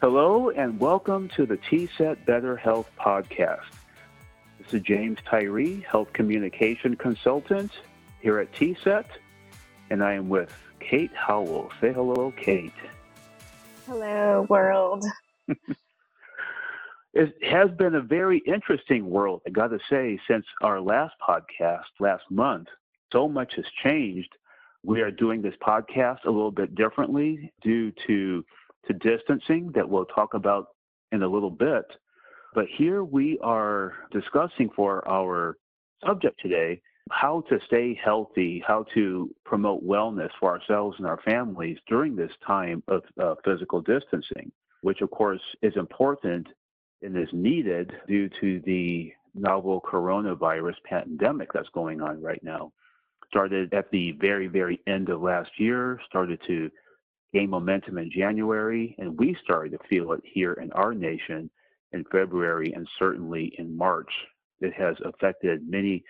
Hello and welcome to the TSET Better Health Podcast. This is James Tyree, Health Communication Consultant here at TSET, and I am with Kate Howell. Say hello, Kate. Hello, world. it has been a very interesting world, I got to say, since our last podcast last month. So much has changed. We are doing this podcast a little bit differently due to to distancing that we'll talk about in a little bit. But here we are discussing for our subject today how to stay healthy, how to promote wellness for ourselves and our families during this time of uh, physical distancing, which of course is important and is needed due to the novel coronavirus pandemic that's going on right now. Started at the very, very end of last year, started to gain momentum in January, and we started to feel it here in our nation in February and certainly in March. It has affected many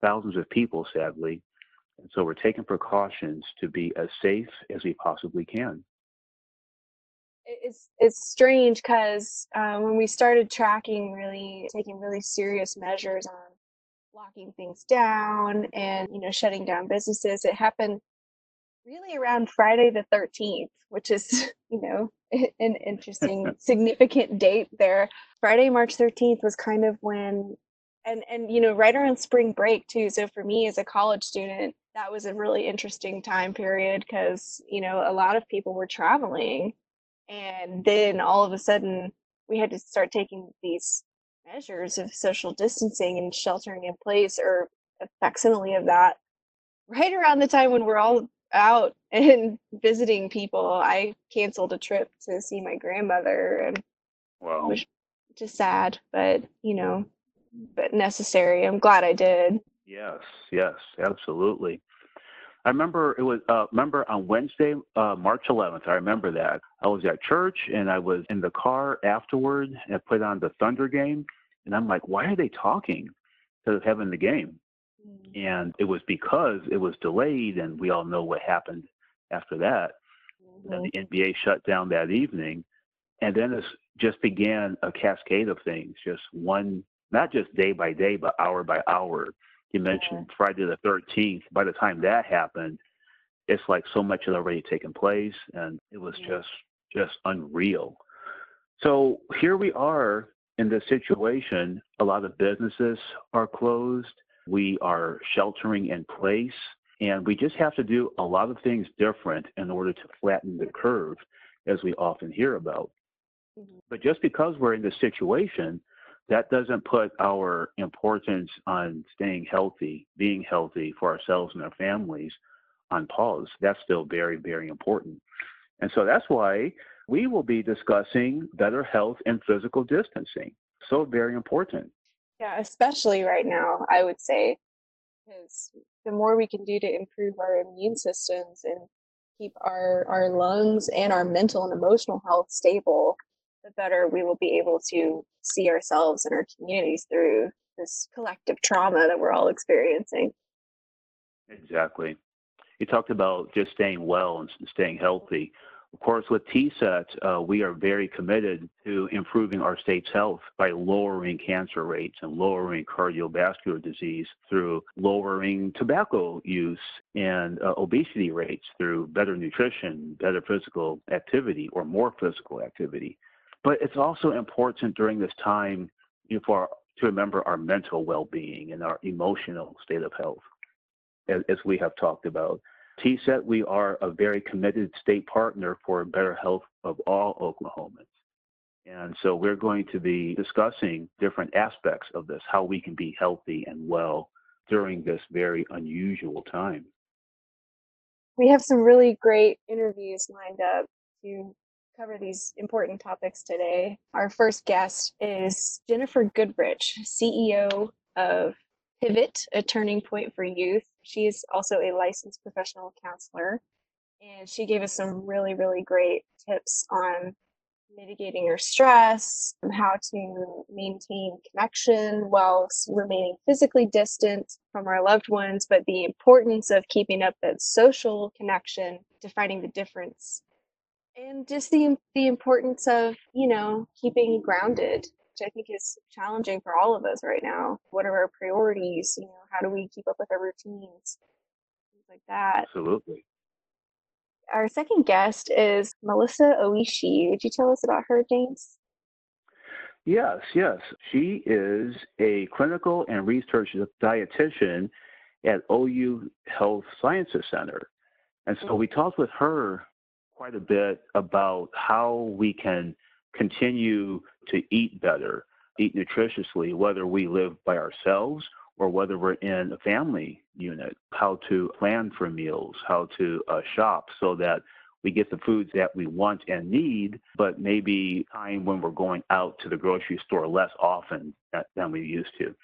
thousands of people, sadly. And so we're taking precautions to be as safe as we possibly can. It's it's strange because um, when we started tracking, really taking really serious measures on locking things down and you know shutting down businesses, it happened really around Friday the 13th, which is, you know, an interesting, significant date there. Friday, March 13th was kind of when, and, and, you know, right around spring break too. So for me as a college student, that was a really interesting time period because, you know, a lot of people were traveling. And then all of a sudden, we had to start taking these measures of social distancing and sheltering in place or a facsimile of that right around the time when we're all out and visiting people, I canceled a trip to see my grandmother and wow. was just sad, but you know, but necessary. I'm glad I did. Yes, yes, absolutely. I remember it was uh remember on Wednesday, uh March 11th. I remember that. I was at church and I was in the car afterward and I put on the Thunder game and I'm like, why are they talking instead of having the game? Mm. And it was because it was delayed, and we all know what happened after that. Mm-hmm. And the NBA shut down that evening. And then it just began a cascade of things, just one, not just day by day, but hour by hour. You mentioned yeah. Friday the 13th. By the time that happened, it's like so much had already taken place, and it was yeah. just just unreal. So here we are in this situation. A lot of businesses are closed we are sheltering in place, and we just have to do a lot of things different in order to flatten the curve, as we often hear about. Mm-hmm. But just because we're in this situation, that doesn't put our importance on staying healthy, being healthy for ourselves and our families on pause. That's still very, very important. And so that's why we will be discussing better health and physical distancing. So very important. Yeah, especially right now, I would say, because the more we can do to improve our immune systems and keep our, our lungs and our mental and emotional health stable, the better we will be able to see ourselves and our communities through this collective trauma that we're all experiencing. Exactly. You talked about just staying well and staying healthy. Of course, with TSET, uh, we are very committed to improving our state's health by lowering cancer rates and lowering cardiovascular disease through lowering tobacco use and uh, obesity rates through better nutrition, better physical activity, or more physical activity. But it's also important during this time you know, for to remember our mental well-being and our emotional state of health, as, as we have talked about. TSET, we are a very committed state partner for better health of all Oklahomans. And so we're going to be discussing different aspects of this, how we can be healthy and well during this very unusual time. We have some really great interviews lined up to cover these important topics today. Our first guest is Jennifer Goodrich, CEO of Pivot, a turning point for youth. She's also a licensed professional counselor, and she gave us some really, really great tips on mitigating your stress, how to maintain connection whilst remaining physically distant from our loved ones, but the importance of keeping up that social connection, defining the difference. and just the the importance of you know keeping grounded which i think is challenging for all of us right now. What are our priorities? You know how do we keep up with our routines? Things like that. Absolutely. our second guest is melissa oishi. Would you tell us about her james? Yes, yes. She is a clinical and research dietitian at OU Health Sciences Center. And so we mm-hmm. talked with her quite a bit about how we can continue to eat better, eat nutritiously, whether we live by ourselves or whether we're in a family unit, how to plan for meals, how to uh, shop so that we get the foods that we want and need, but maybe time when we're going out to the grocery store less often than we used to.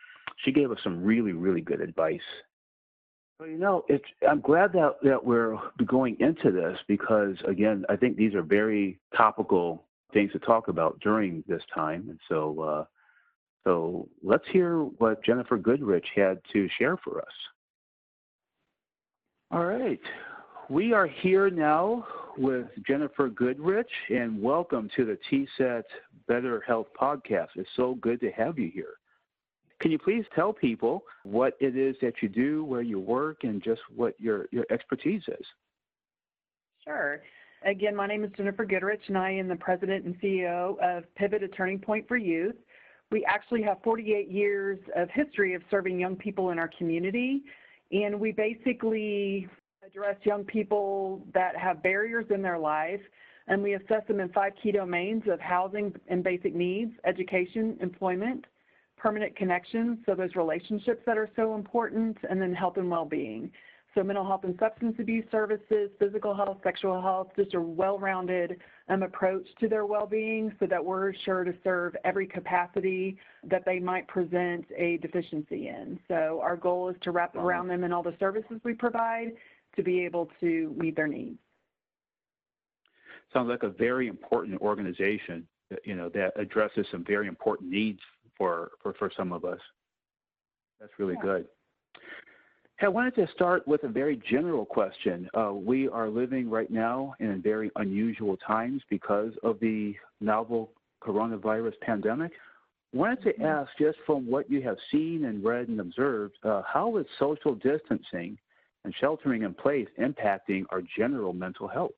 She gave us some really, really good advice. Well, you know, it's, I'm glad that, that we're going into this because, again, I think these are very topical things to talk about during this time. And so, uh, so let's hear what Jennifer Goodrich had to share for us. All right. We are here now with Jennifer Goodrich, and welcome to the TSET Better Health Podcast. It's so good to have you here. Can you please tell people what it is that you do, where you work, and just what your, your expertise is? Sure. Again, my name is Jennifer Goodrich, and I am the president and CEO of Pivot, a Turning Point for Youth. We actually have 48 years of history of serving young people in our community, and we basically address young people that have barriers in their life, and we assess them in five key domains of housing and basic needs, education, employment, permanent connections, so those relationships that are so important, and then health and well-being. So mental health and substance abuse services, physical health, sexual health, just a well-rounded um, approach to their well-being so that we're sure to serve every capacity that they might present a deficiency in. So our goal is to wrap around them in all the services we provide to be able to meet their needs. Sounds like a very important organization, you know, that addresses some very important needs for, for, for some of us. That's really yeah. good. I wanted to start with a very general question. Uh, we are living right now in very unusual times because of the novel coronavirus pandemic. I wanted to mm-hmm. ask, just from what you have seen and read and observed, uh, how is social distancing and sheltering in place impacting our general mental health?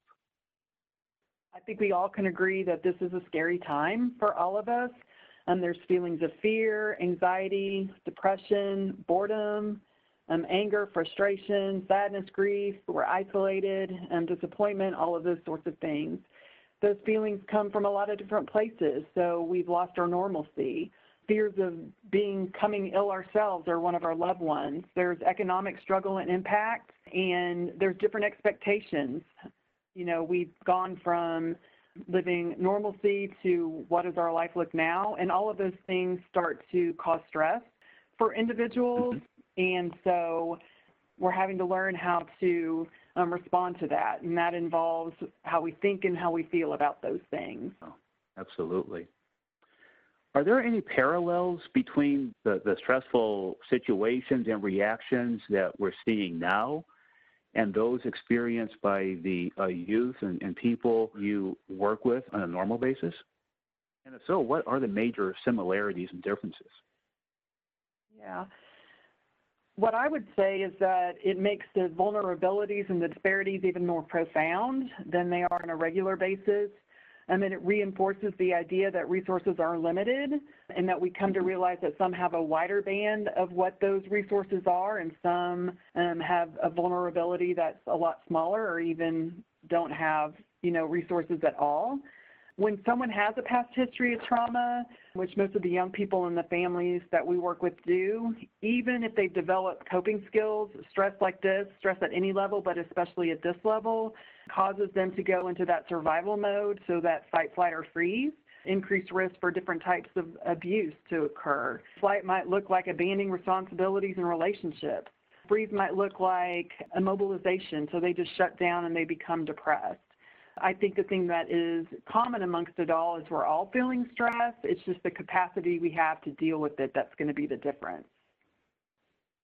I think we all can agree that this is a scary time for all of us. Um, there's feelings of fear, anxiety, depression, boredom, um, anger, frustration, sadness, grief. We're isolated, um, disappointment, all of those sorts of things. Those feelings come from a lot of different places. So we've lost our normalcy fears of being coming ill ourselves or one of our loved ones. There's economic struggle and impact, and there's different expectations. You know, we've gone from living normalcy to what does our life look now, and all of those things start to cause stress for individuals, mm-hmm. And so we're having to learn how to um, respond to that, and that involves how we think and how we feel about those things. Oh, absolutely. Are there any parallels between the, the stressful situations and reactions that we're seeing now and those experienced by the uh, youth and, and people you work with on a normal basis? And if so, what are the major similarities and differences? Yeah. What I would say is that it makes the vulnerabilities and the disparities even more profound than they are on a regular basis. And then it reinforces the idea that resources are limited and that we come to realize that some have a wider band of what those resources are and some um, have a vulnerability that's a lot smaller or even don't have, you know, resources at all when someone has a past history of trauma, which most of the young people in the families that we work with do, even if they've developed coping skills, stress like this, stress at any level, but especially at this level, causes them to go into that survival mode, so that fight, flight, or freeze increased risk for different types of abuse to occur. Flight might look like abandoning responsibilities and relationships. Freeze might look like immobilization, so they just shut down and they become depressed. I think the thing that is common amongst it all is we're all feeling stress. It's just the capacity we have to deal with it that's going to be the difference.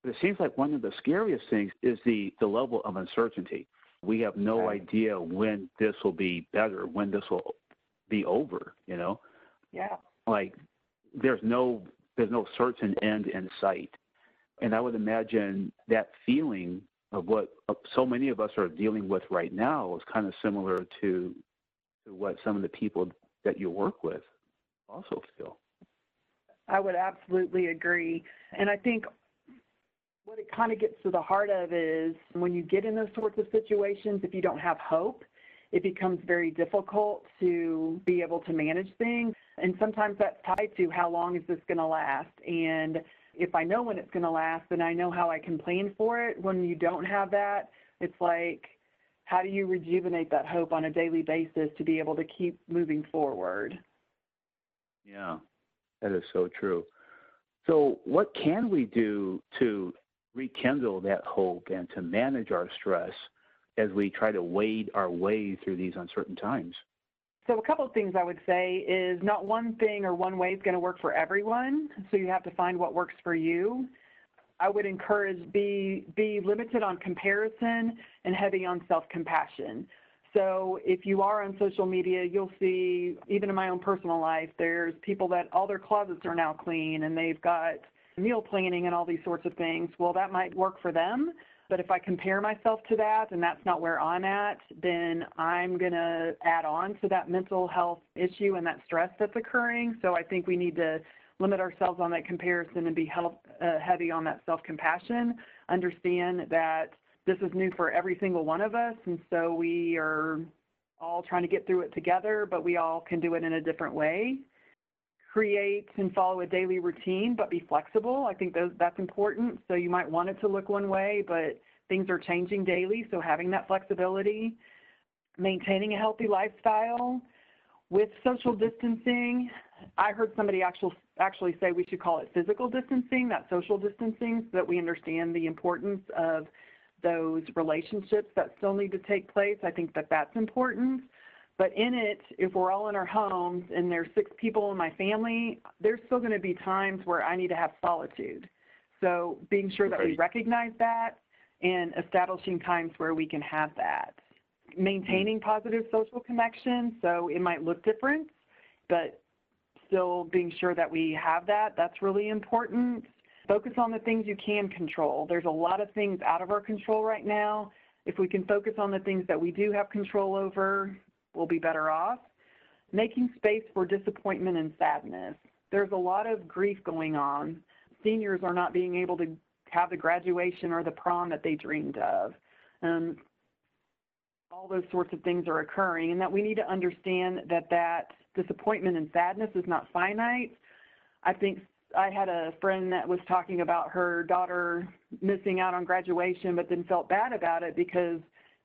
It seems like one of the scariest things is the, the level of uncertainty. We have no Right. idea when this will be better, when this will be over, you know? Yeah. Like there's no there's no certain end in sight. And I would imagine that feeling of what so many of us are dealing with right now is kind of similar to to what some of the people that you work with also feel. I would absolutely agree. And I think what it kind of gets to the heart of is when you get in those sorts of situations, if you don't have hope, it becomes very difficult to be able to manage things. And sometimes that's tied to how long is this going to last? And if I know when it's going to last, then I know how I can plan for it. When you don't have that, it's like, how do you rejuvenate that hope on a daily basis to be able to keep moving forward? Yeah, that is so true. So, what can we do to rekindle that hope and to manage our stress as we try to wade our way through these uncertain times? So a couple of things I would say is not one thing or one way is going to work for everyone. So you have to find what works for you. I would encourage be be limited on comparison and heavy on self-compassion. So if you are on social media, you'll see even in my own personal life, there's people that all their closets are now clean and they've got meal planning and all these sorts of things. Well, that might work for them, but if I compare myself to that and that's not where I'm at, then I'm going to add on to that mental health issue and that stress that's occurring. So I think we need to limit ourselves on that comparison and be uh, heavy on that self compassion. Understand that this is new for every single one of us, and so we are all trying to get through it together, but we all can do it in a different way. Create and follow a daily routine, but be flexible. I think those, that's important. So you might want it to look one way, but things are changing daily, so having that flexibility. Maintaining a healthy lifestyle. With social distancing, I heard somebody actually actually say we should call it physical distancing, not social distancing, so that we understand the importance of those relationships that still need to take place. I think that that's important. But in it, if we're all in our homes and there's six people in my family, there's still going to be times where I need to have solitude. So being sure that we recognize that and establishing times where we can have that. Maintaining mm. positive social connection, so it might look different, but still being sure that we have that, that's really important. Focus on the things you can control. There's a lot of things out of our control right now. If we can focus on the things that we do have control over, we'll be better off. Making space for disappointment and sadness. There's a lot of grief going on. Seniors are not being able to have the graduation or the prom that they dreamed of. Um, all those sorts of things are occurring, and that we need to understand that that disappointment and sadness is not finite. I think I had a friend that was talking about her daughter missing out on graduation, but then felt bad about it because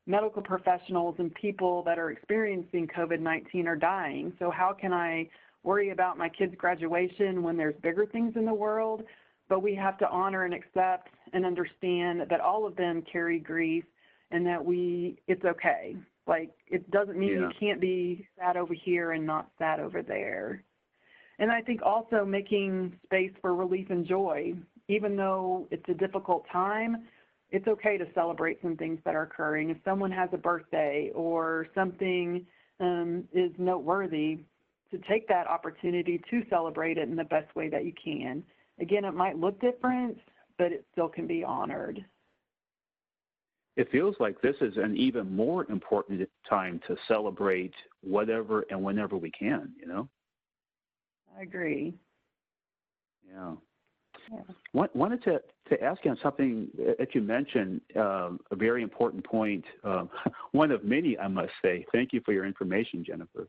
medical professionals and people that are experiencing COVID 19 are dying. So, how can I worry about my kid's graduation when there's bigger things in the world? But we have to honor and accept and understand that all of them carry grief and that we, it's okay. Like, it doesn't mean Yeah. you can't be sad over here and not sad over there. And I think also making space for relief and joy, even though it's a difficult time, it's okay to celebrate some things that are occurring. If someone has a birthday or something um, is noteworthy, to take that opportunity to celebrate it in the best way that you can. Again, it might look different, but it still can be honored. It feels like this is an even more important time to celebrate whatever and whenever we can, you know? I agree. Yeah. Yeah. Wanted to, to ask you on something that you mentioned, um, a very important point, um, one of many, I must say. Thank you for your information, Jennifer.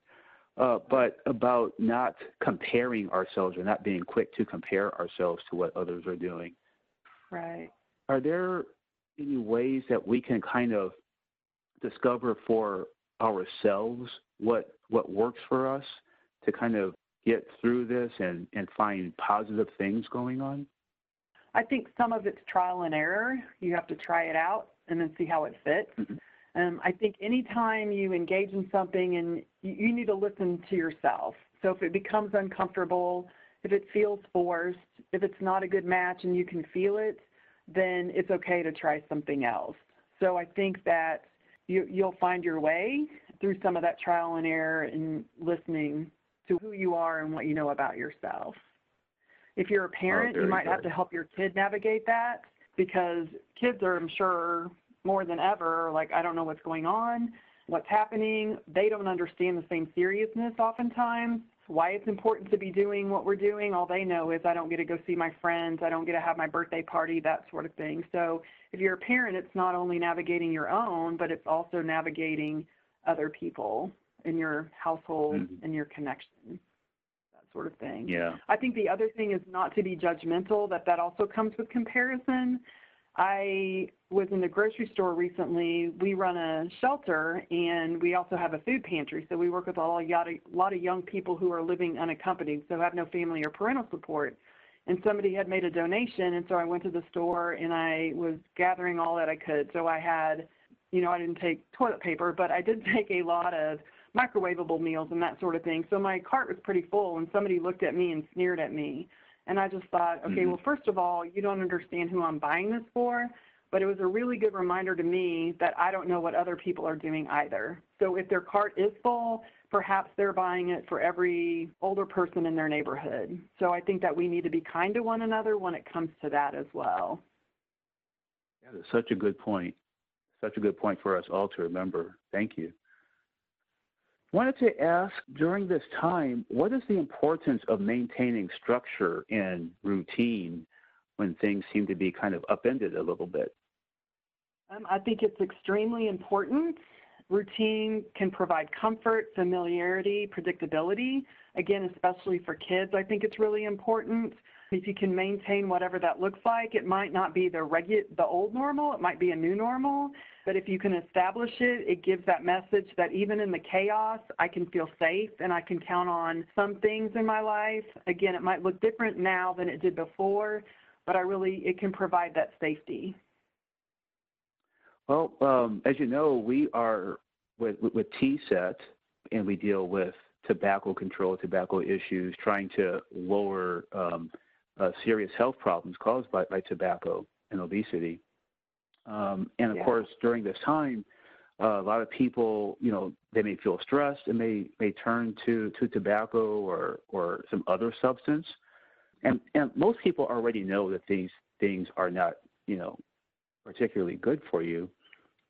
Uh, but about not comparing ourselves or not being quick to compare ourselves to what others are doing. Right. Are there any ways that we can kind of discover for ourselves what what works for us to kind of get through this and, and find positive things going on? I think some of it's trial and error. You have to try it out and then see how it fits. Mhm. Um, I think anytime you engage in something and you, you need to listen to yourself. So if it becomes uncomfortable, if it feels forced, if it's not a good match and you can feel it, then it's okay to try something else. So I think that you, you'll find your way through some of that trial and error and listening to who you are and what you know about yourself. If you're a oh, parent, oh, you might have to help your kid navigate that because kids are, I'm sure, more than ever, like, I don't know what's going on, what's happening. They don't understand the same seriousness oftentimes, why it's important to be doing what we're doing. All they know is I don't get to go see my friends, I don't get to have my birthday party, that sort of thing. So if you're a parent, it's not only navigating your own, but it's also navigating other people in your household Mhm. and your connection, that sort of thing. Yeah. I think the other thing is not to be judgmental, that that also comes with comparison. I was in the grocery store recently. We run a shelter and we also have a food pantry. So we work with a lot of, a lot of young people who are living unaccompanied, so have no family or parental support. And somebody had made a donation, and so I went to the store and I was gathering all that I could. So I had, you know, I didn't take toilet paper, but I did take a lot of microwavable meals and that sort of thing. So my cart was pretty full, and somebody looked at me and sneered at me. And I just thought, okay, Mhm. well, first of all, you don't understand who I'm buying this for, but it was a really good reminder to me that I don't know what other people are doing either. So if their cart is full, perhaps they're buying it for every older person in their neighborhood. So I think that we need to be kind to one another when it comes to that as well. Yeah, that's such a good point. Such a good point for us all to remember. Thank you. Wanted to ask during this time, what is the importance of maintaining structure and routine when things seem to be kind of upended a little bit? Um, I think it's extremely important. Routine can provide comfort, familiarity, predictability. Again, especially for kids, I think it's really important. If you can maintain whatever that looks like, it might not be the regu- the old normal, it might be a new normal, but if you can establish it, it gives that message that even in the chaos, I can feel safe and I can count on some things in my life. Again, it might look different now than it did before, but I really, it can provide that safety. Well, um, as you know, we are with, with, TSET, and we deal with tobacco control, tobacco issues, trying to lower um, uh, serious health problems caused by, by tobacco and obesity. Um, and of Yeah. course, during this time, uh, a lot of people, you know, they may feel stressed and may may turn to to tobacco or or some other substance. And and most people already know that these things are not, you know, particularly good for you.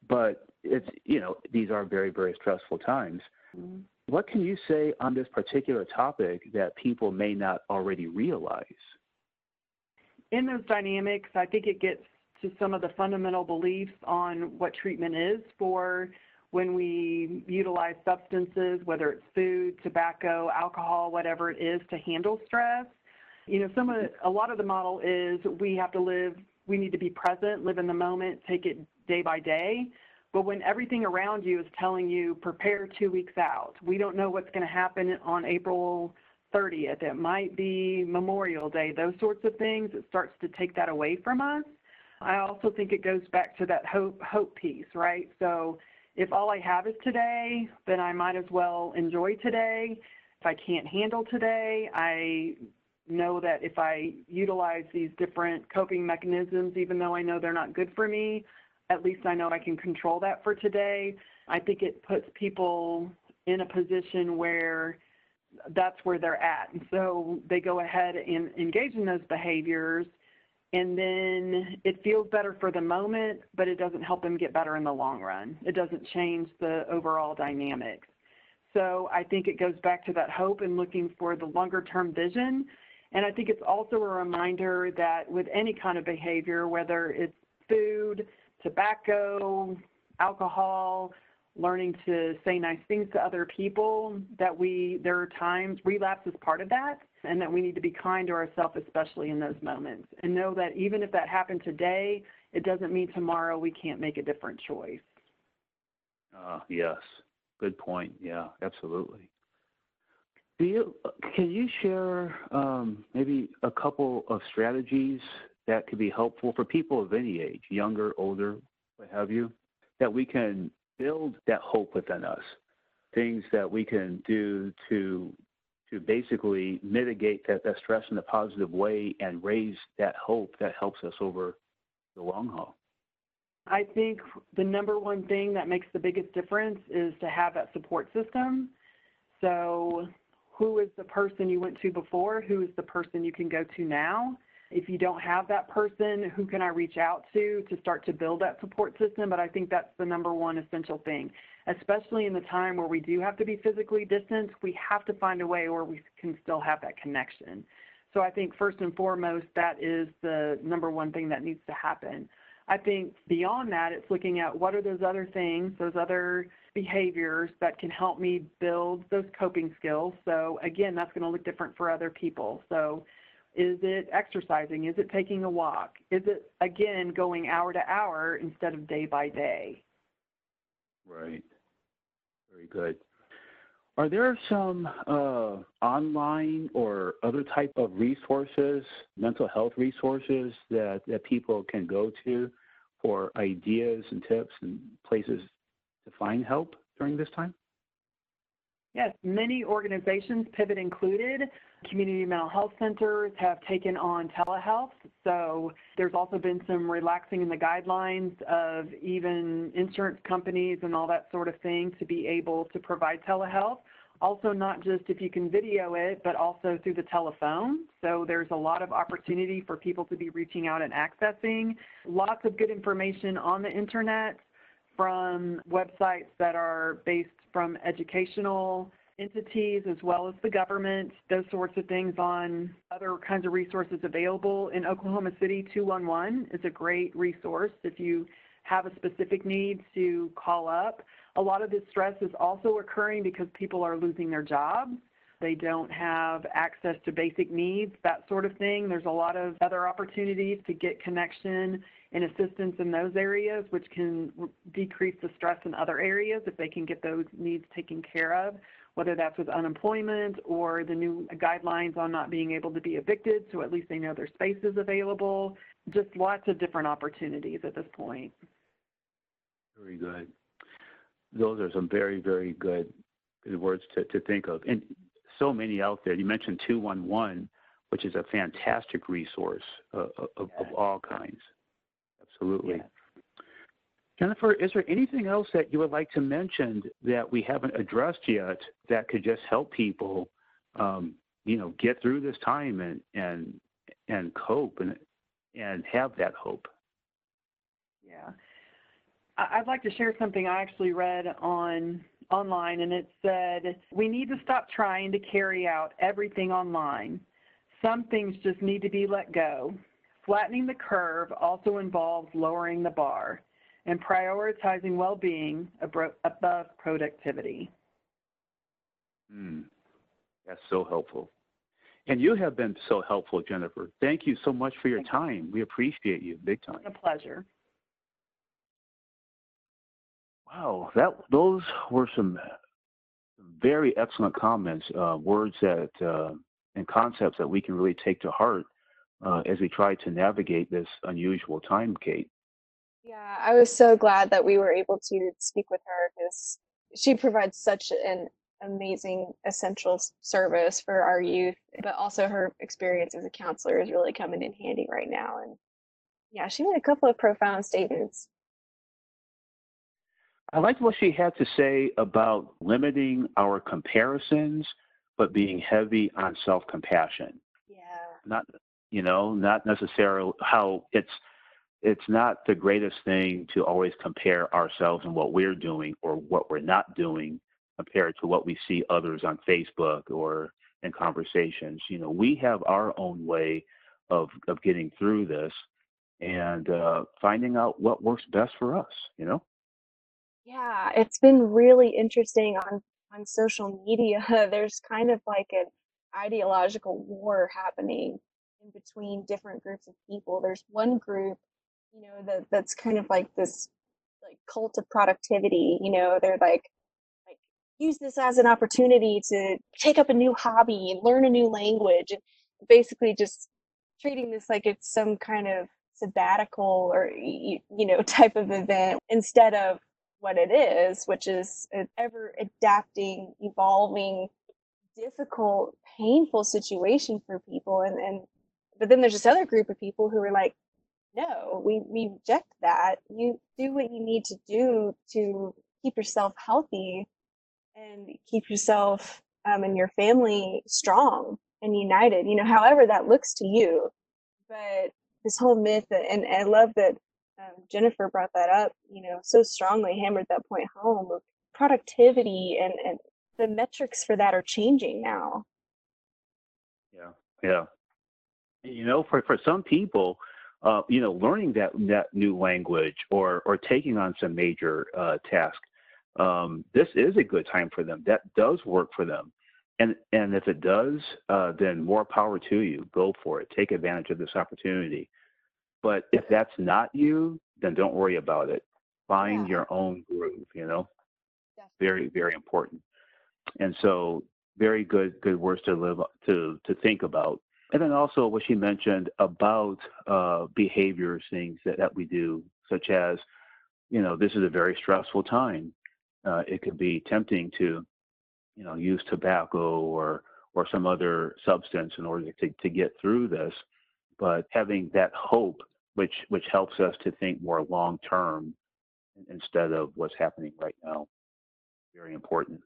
But it's you know these are very very stressful times. Mhm. What can you say on this particular topic that people may not already realize? in those dynamics, I think it gets to some of the fundamental beliefs on what treatment is for when we utilize substances, whether it's food, tobacco, alcohol, whatever it is, to handle stress. You know, some of a lot of the model is we have to live, we need to be present, live in the moment, take it day by day. But when everything around you is telling you prepare two weeks out, we don't know what's going to happen on April 30th. It might be Memorial Day, those sorts of things. It starts to take that away from us. I also think it goes back to that hope hope piece, right? So if all I have is today, then I might as well enjoy today. If I can't handle today, I know that if I utilize these different coping mechanisms, even though I know they're not good for me, at least I know I can control that for today. I think it puts people in a position where that's where they're at. And so they go ahead and engage in those behaviors and then it feels better for the moment, but it doesn't help them get better in the long run. It doesn't change the overall dynamics. So I think it goes back to that hope and looking for the longer term vision. And I think it's also a reminder that with any kind of behavior, whether it's food, tobacco, alcohol, learning to say nice things to other people, that we, there are times, relapse is part of that, and that we need to be kind to ourselves, especially in those moments. And know that even if that happened today, it doesn't mean tomorrow we can't make a different choice. Uh, yes, good point. Yeah, absolutely. Do you can you share um, maybe a couple of strategies that could be helpful for people of any age, younger, older, what have you, that we can build that hope within us? Things that we can do to to basically mitigate that, that stress in a positive way and raise that hope that helps us over the long haul. I think the number one thing that makes the biggest difference is to have that support system. So, who is the person you went to before? Who is the person you can go to now? If you don't have that person, who can I reach out to to start to build that support system? But I think that's the number one essential thing, especially in the time where we do have to be physically distant. We have to find a way where we can still have that connection. So I think first and foremost, that is the number one thing that needs to happen. I think beyond that, it's looking at what are those other things, those other behaviors that can help me build those coping skills. So again, that's going to look different for other people. So is it exercising? Is it taking a walk? Is it, again, going hour to hour instead of day by day? Right. Very good. Are there some uh, online or other type of resources, mental health resources that, that people can go to for ideas and tips and places to find help during this time? Yes, many organizations, Pivot included, community mental health centers have taken on telehealth. So there's also been some relaxing in the guidelines of even insurance companies and all that sort of thing to be able to provide telehealth. Also, not just if you can video it, but also through the telephone. So there's a lot of opportunity for people to be reaching out and accessing. Lots of good information on the internet from websites that are based from educational entities as well as the government, those sorts of things on other kinds of resources available. In Oklahoma City, 211 is a great resource if you have a specific need to call up. A lot of this stress is also occurring because people are losing their jobs. They don't have access to basic needs, that sort of thing. There's a lot of other opportunities to get connection and assistance in those areas, which can decrease the stress in other areas if they can get those needs taken care of, whether that's with unemployment or the new guidelines on not being able to be evicted, so at least they know their space is available. Just lots of different opportunities at this point. Very good. Those are some very, very good, good words to, to think of. And so many out there. You mentioned 211, which is a fantastic resource uh, of, of all kinds. Absolutely. Yes. Jennifer, is there anything else that you would like to mention that we haven't addressed yet that could just help people, um, you know, get through this time and and and cope and and have that hope? Yeah. I'd like to share something I actually read on online and it said we need to stop trying to carry out everything online. Some things just need to be let go. Flattening the curve also involves lowering the bar and prioritizing well-being above productivity. Mm, that's so helpful. And you have been so helpful, Jennifer. Thank you so much for your Thank time. We appreciate you big time. A pleasure. Wow, that those were some very excellent comments, uh, words that uh, and concepts that we can really take to heart uh, as we try to navigate this unusual time, Kate. Yeah, I was so glad that we were able to speak with her because she provides such an amazing essential service for our youth, but also her experience as a counselor is really coming in handy right now. And yeah, she made a couple of profound statements. I liked what she had to say about limiting our comparisons, but being heavy on self compassion. Yeah. Not, you know, not necessarily how it's it's not the greatest thing to always compare ourselves and what we're doing or what we're not doing compared to what we see others on Facebook or in conversations. You know, we have our own way of of getting through this and uh, finding out what works best for us. You know. Yeah, it's been really interesting on on social media. There's kind of like an ideological war happening in between different groups of people. There's one group, you know, that that's kind of like this like cult of productivity, you know, they're like like use this as an opportunity to take up a new hobby and learn a new language and basically just treating this like it's some kind of sabbatical or you, you know type of event instead of what it is, which is an ever adapting, evolving, difficult, painful situation for people. And, and but then there's this other group of people who are like, no, we, we reject that. You do what you need to do to keep yourself healthy and keep yourself um, and your family strong and united, you know, however that looks to you. But this whole myth, and, I love that um, Jennifer brought that up, you know, so strongly, hammered that point home of productivity and, and the metrics for that are changing now. Yeah, yeah. You know, for, for some people, uh, you know, learning that, that new language or, or taking on some major uh, task, um, this is a good time for them. That does work for them. And, and if it does, uh, then more power to you. Go for it. Take advantage of this opportunity. But if that's not you, then don't worry about it. Find yeah. your own groove, you know? Very, very important. And so very good, good words to live to to think about. And then also what she mentioned about uh, behaviors, things that, that we do, such as, you know, this is a very stressful time. Uh, it could be tempting to, you know, use tobacco or or some other substance in order to, to get through this. But having that hope, which which helps us to think more long term instead of what's happening right now, very important.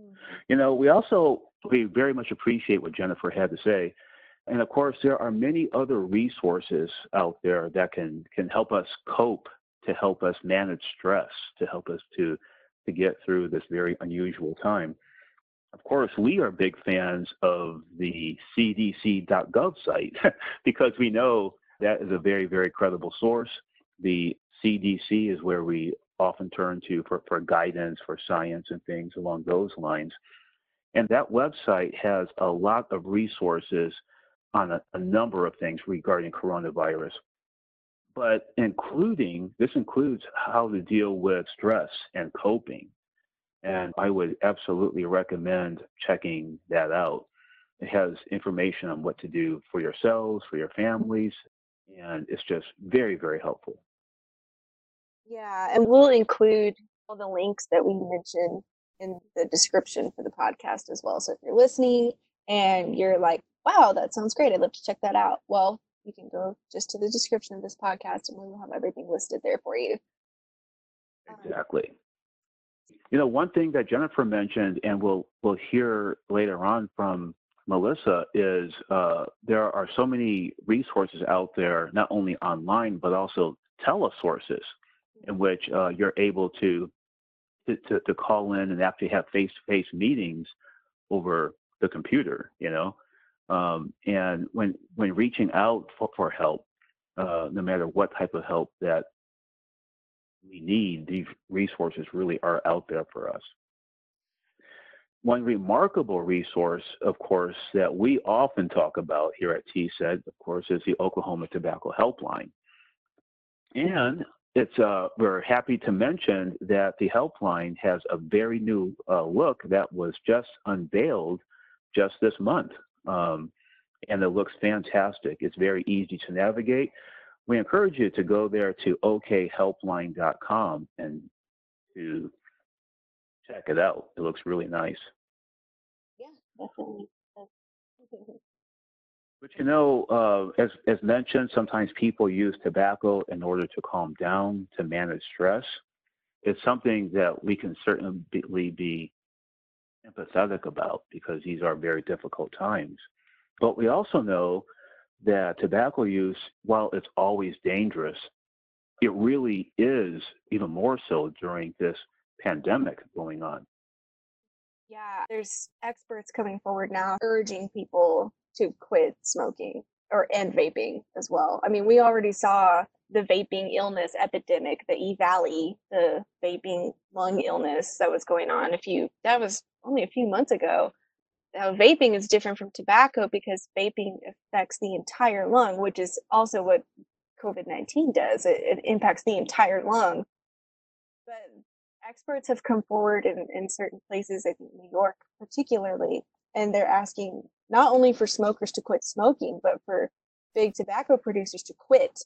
Mm-hmm. You know, we also we very much appreciate what Jennifer had to say and of course, there are many other resources out there that can, can help us cope, to help us manage stress, to help us to, to get through this very unusual time. Of course, we are big fans of the cdc.gov site because we know that is a very, very credible source. The CDC is where we often turn to for, for guidance, for science, and things along those lines. And that website has a lot of resources on a, a number of things regarding coronavirus, but including this includes how to deal with stress and coping. And I would absolutely recommend checking that out. It has information on what to do for yourselves, for your families, and it's just very, very helpful. Yeah, and we'll include all the links that we mentioned in the description for the podcast as well. So if you're listening and you're like, wow, that sounds great. I'd love to check that out. Well, you can go just to the description of this podcast and we will have everything listed there for you. Um, exactly. You know, one thing that Jennifer mentioned, and we'll we'll hear later on from Melissa, is uh, there are so many resources out there, not only online but also telesources, in which uh, you're able to, to to call in and actually have face-to-face meetings over the computer. You know, um, and when when reaching out for, for help, uh, no matter what type of help that we need, these resources really are out there for us. One remarkable resource, of course, that we often talk about here at TSET, of course, is the Oklahoma Tobacco Helpline. And it's uh, we're happy to mention that the helpline has a very new uh, look that was just unveiled just this month um, and it looks fantastic. It's very easy to navigate. We encourage you to go there to okhelpline.com and to check it out. It looks really nice. Yeah, definitely. But you know, uh, as as mentioned, sometimes people use tobacco in order to calm down, to manage stress. It's something that we can certainly be empathetic about because these are very difficult times. But we also know that tobacco use, while it's always dangerous, it really is even more so during this pandemic going on. Yeah, there's experts coming forward now urging people to quit smoking or and vaping as well. I mean, we already saw the vaping illness epidemic, the E Valley, the vaping lung illness that was going on a few that was only a few months ago. Now, vaping is different from tobacco because vaping affects the entire lung, which is also what COVID 19 does. It, it, impacts the entire lung. But experts have come forward in, in certain places, I think New York particularly, and they're asking not only for smokers to quit smoking, but for big tobacco producers to quit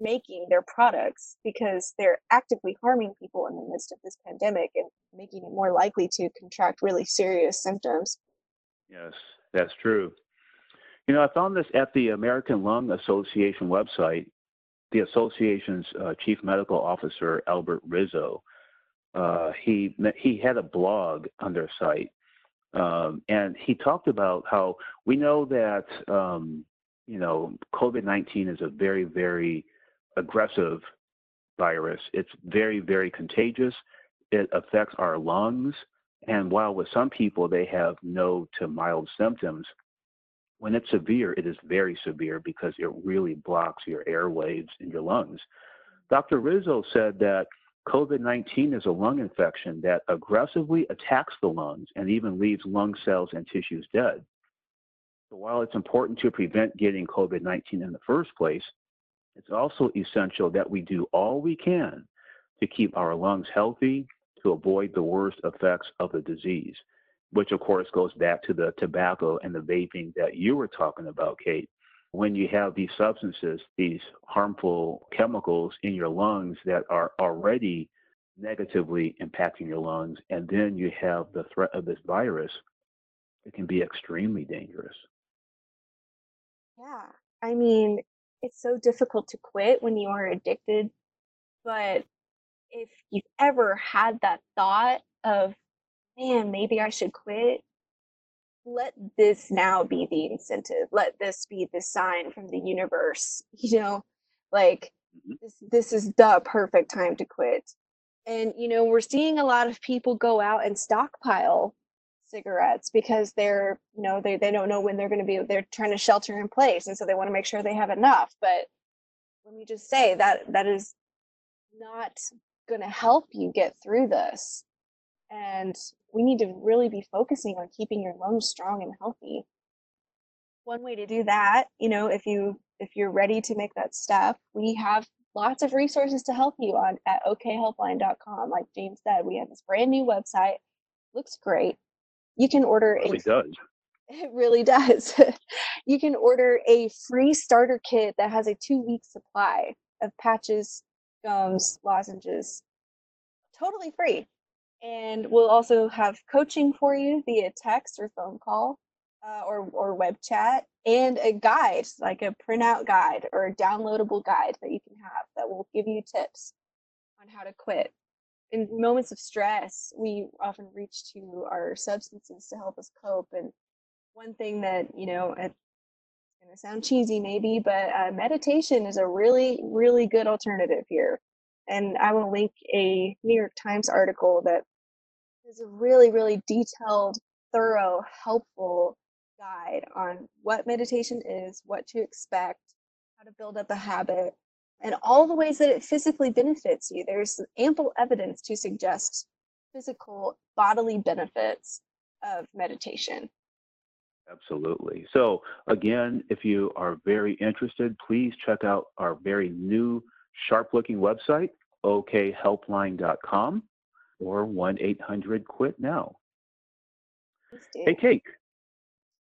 making their products because they're actively harming people in the midst of this pandemic and making it more likely to contract really serious symptoms. Yes, that's true. You know, I found this at the American Lung Association website, the association's uh, chief medical officer, Albert Rizzo, uh, he he had a blog on their site, um, and he talked about how we know that um, you know COVID nineteen is a very very aggressive virus. It's very very contagious. It affects our lungs, and while with some people they have no to mild symptoms, when it's severe, it is very severe because it really blocks your airwaves and your lungs. Dr. Rizzo said that COVID 19 is a lung infection that aggressively attacks the lungs and even leaves lung cells and tissues dead. So, while it's important to prevent getting COVID 19 in the first place, it's also essential that we do all we can to keep our lungs healthy to avoid the worst effects of the disease which of course goes back to the tobacco and the vaping that you were talking about, Kate. When you have these substances, these harmful chemicals in your lungs that are already negatively impacting your lungs, and then you have the threat of this virus, it can be extremely dangerous. Yeah. I mean, it's so difficult to quit when you are addicted. But if you've ever had that thought of man, maybe I should quit. Let this now be the incentive. Let this be the sign from the universe. You know, like mm-hmm. this this is the perfect time to quit. And you know, we're seeing a lot of people go out and stockpile cigarettes because they're you know they, they don't know when they're going to be they're trying to shelter in place and so they want to make sure they have enough but let me just say that that is not going to help you get through this and we need to really be focusing on keeping your lungs strong and healthy. One way to do that, you know, if you if you're ready to make that step, we have lots of resources to help you on at okhelpline.com. Like James said, we have this brand new website. Looks great. You can order it really a, does. It really does. you can order a free starter kit that has a two week supply of patches, gums, lozenges, totally free. And we'll also have coaching for you via text or phone call uh, or, or web chat and a guide, like a printout guide or a downloadable guide that you can have that will give you tips on how to quit. In moments of stress, we often reach to our substances to help us cope. And one thing that, you know, it's going to sound cheesy maybe, but uh, meditation is a really, really good alternative here and I will link a New York Times article that is a really, really detailed, thorough, helpful guide on what meditation is, what to expect, how to build up a habit, and all the ways that it physically benefits you. There's ample evidence to suggest physical bodily benefits of meditation. Absolutely. So, again, if you are very interested, please check out our very new sharp looking website, okhelpline.com or 1 800 quit now. Hey, Kate.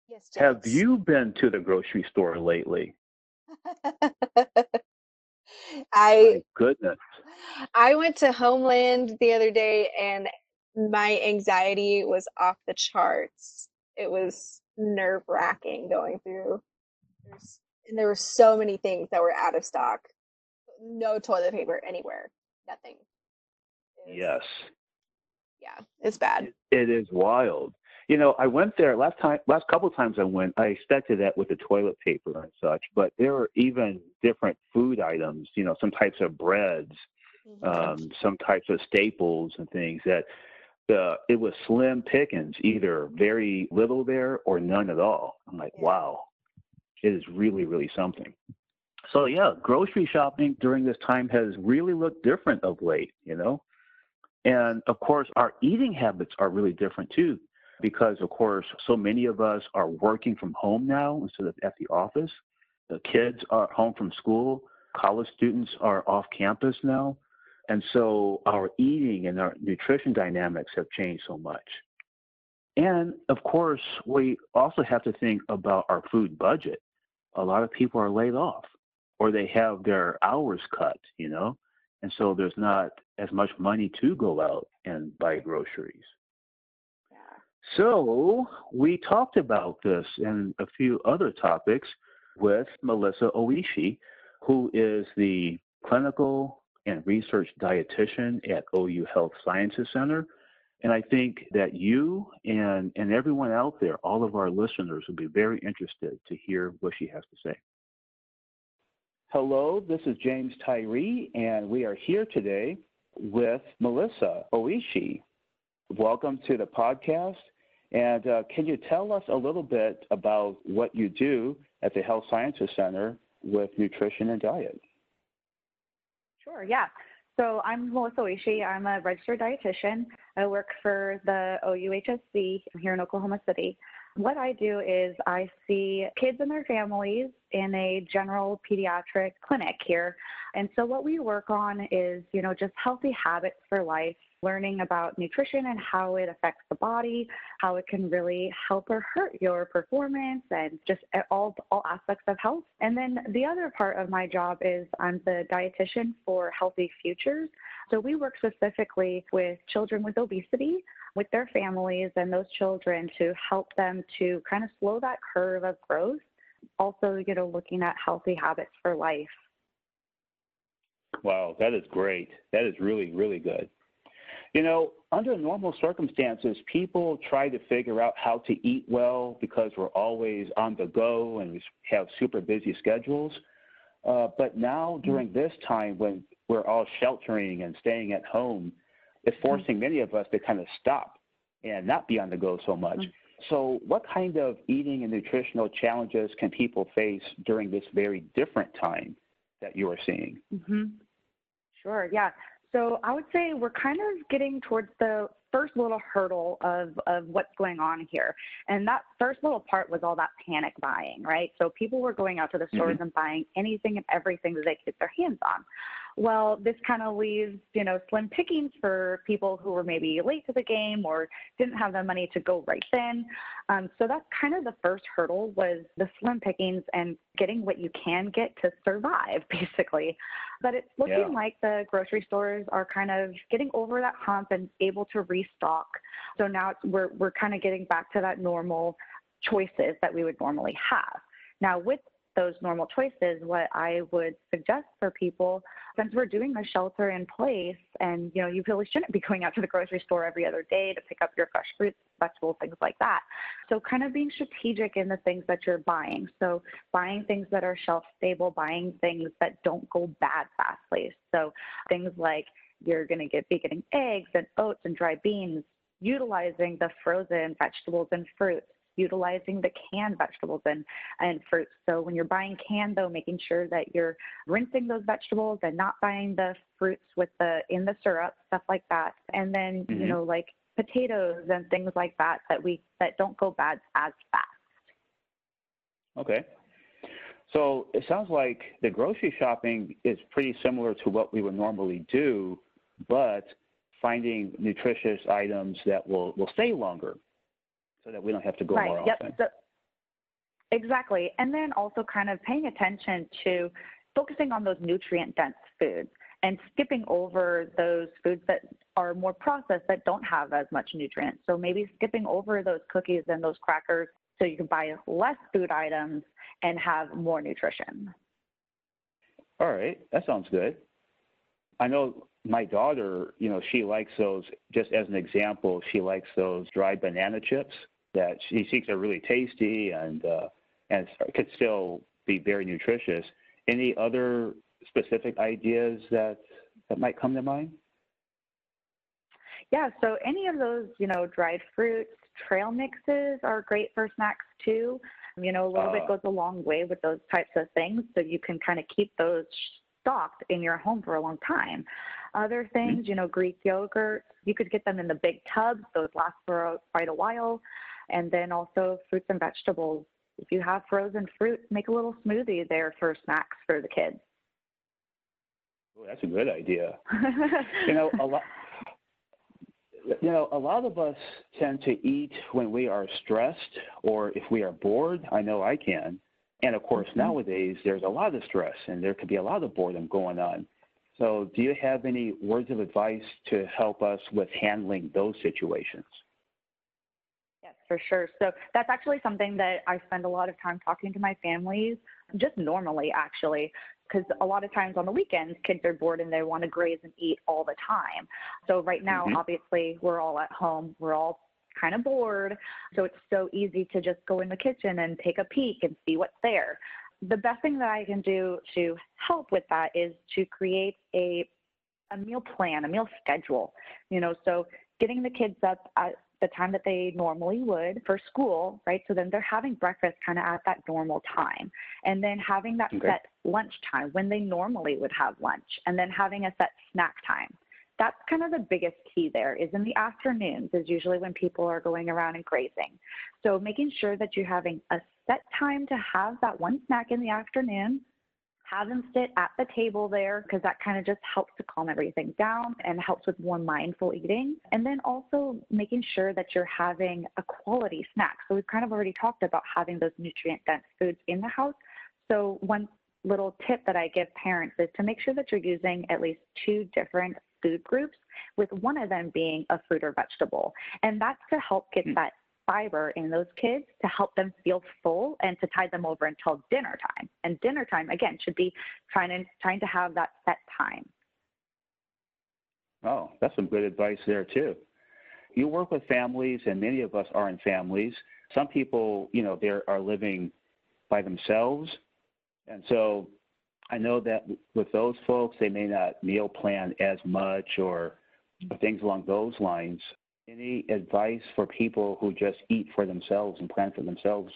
Yes, James. Have you been to the grocery store lately? I My goodness. I went to Homeland the other day and my anxiety was off the charts. It was nerve wracking going through. There's, and there were so many things that were out of stock no toilet paper anywhere. Nothing. yes. Yeah, it's bad. It is wild. You know, I went there last time. Last couple times I went, I expected that with the toilet paper and such, but there were even different food items. You know, some types of breads, mm-hmm. um, some types of staples and things that the it was slim pickings, either very little there or none at all. I'm like, yeah. wow, it is really, really something. So yeah, grocery shopping during this time has really looked different of late, you know. And of course, our eating habits are really different too, because of course, so many of us are working from home now instead of at the office. The kids are home from school. College students are off campus now. And so our eating and our nutrition dynamics have changed so much. And of course, we also have to think about our food budget. A lot of people are laid off or they have their hours cut, you know, and so there's not as much money to go out and buy groceries. So we talked about this and a few other topics with Melissa Oishi who is the clinical and research dietitian at OU Health Sciences Center. And I think that you and, and everyone out there, all of our listeners, will be very interested to hear what she has to say. Hello, this is James Tyree, and we are here today with Melissa Oishi. Welcome to the podcast. And uh, can you tell us a little bit about what you do at the Health Sciences Center with nutrition and diet? Sure, yeah. So I'm Melissa Oishi. I'm a registered dietitian. I work for the OUHSC here in Oklahoma City. What I do is I see kids and their families in a general pediatric clinic here. And so what we work on is, you know, just healthy habits for life learning about nutrition and how it affects the body, how it can really help or hurt your performance and just all, all aspects of health. And then the other part of my job is I'm the dietitian for Healthy Futures. So we work specifically with children with obesity, with their families and those children to help them to kind of slow that curve of growth. Also, you know, looking at healthy habits for life. Wow, that is great. That is really, really good. You know, under normal circumstances, people try to figure out how to eat well because we're always on the go and we have super busy schedules. Uh, but now, mm-hmm. during this time when we're all sheltering and staying at home, it's mm-hmm. forcing many of us to kind of stop and not be on the go so much. Mm-hmm. So, what kind of eating and nutritional challenges can people face during this very different time that you are seeing? Mm-hmm. Sure, yeah. So I would say we're kind of getting towards the first little hurdle of, of what's going on here. And that first little part was all that panic buying, right? So people were going out to the stores mm-hmm. and buying anything and everything that they could get their hands on. Well, this kind of leaves, you know, slim pickings for people who were maybe late to the game or didn't have the money to go right then. Um, so that's kind of the first hurdle was the slim pickings and getting what you can get to survive, basically. But it's looking yeah. like the grocery stores are kind of getting over that hump and able to restock. So now we're we're kind of getting back to that normal choices that we would normally have. Now, with those normal choices, what I would suggest for people, since we're doing the shelter in place, and you know, you really shouldn't be going out to the grocery store every other day to pick up your fresh fruits, vegetables, things like that. So, kind of being strategic in the things that you're buying. So, buying things that are shelf stable, buying things that don't go bad fastly. So, things like you're going to get be getting eggs and oats and dry beans, utilizing the frozen vegetables and fruits utilizing the canned vegetables and, and fruits. So when you're buying canned though, making sure that you're rinsing those vegetables and not buying the fruits with the in the syrup, stuff like that. And then, mm-hmm. you know, like potatoes and things like that that we that don't go bad as fast. Okay. So it sounds like the grocery shopping is pretty similar to what we would normally do, but finding nutritious items that will, will stay longer so that we don't have to go right. more yep. often. So, exactly. And then also kind of paying attention to focusing on those nutrient dense foods and skipping over those foods that are more processed that don't have as much nutrients. So maybe skipping over those cookies and those crackers so you can buy less food items and have more nutrition. All right, that sounds good. I know my daughter, you know, she likes those, just as an example, she likes those dried banana chips that she thinks are really tasty and, uh, and could still be very nutritious. Any other specific ideas that, that might come to mind? Yeah, so any of those, you know, dried fruits, trail mixes are great for snacks too. You know, a little uh, bit goes a long way with those types of things, so you can kind of keep those stocked in your home for a long time. Other mm-hmm. things, you know, Greek yogurt, you could get them in the big tubs, those last for quite a while. And then also fruits and vegetables. If you have frozen fruit, make a little smoothie there for snacks for the kids. Oh, that's a good idea. you know, a lot. You know, a lot of us tend to eat when we are stressed or if we are bored. I know I can. And of course, mm-hmm. nowadays there's a lot of stress and there could be a lot of boredom going on. So, do you have any words of advice to help us with handling those situations? Yes, for sure. So that's actually something that I spend a lot of time talking to my families, just normally actually, because a lot of times on the weekends, kids are bored and they want to graze and eat all the time. So right now, mm-hmm. obviously, we're all at home. We're all kind of bored. So it's so easy to just go in the kitchen and take a peek and see what's there. The best thing that I can do to help with that is to create a a meal plan, a meal schedule. You know, so getting the kids up at the time that they normally would for school, right? So then they're having breakfast kind of at that normal time. And then having that okay. set lunch time when they normally would have lunch. And then having a set snack time that's kind of the biggest key there is in the afternoons is usually when people are going around and grazing. So making sure that you're having a set time to have that one snack in the afternoon, have them sit at the table there because that kind of just helps to calm everything down and helps with more mindful eating. And then also making sure that you're having a quality snack. So we've kind of already talked about having those nutrient dense foods in the house. So one little tip that I give parents is to make sure that you're using at least two different food groups, with one of them being a fruit or vegetable. And that's to help get mm. that fiber in those kids to help them feel full and to tide them over until dinner time. And dinner time, again, should be trying to, trying to have that set time. Oh, that's some good advice there, too. You work with families, and many of us are in families. Some people, you know, they are living by themselves. And so I know that with those folks, they may not meal plan as much or, things along those lines. Any advice for people who just eat for themselves and plan for themselves?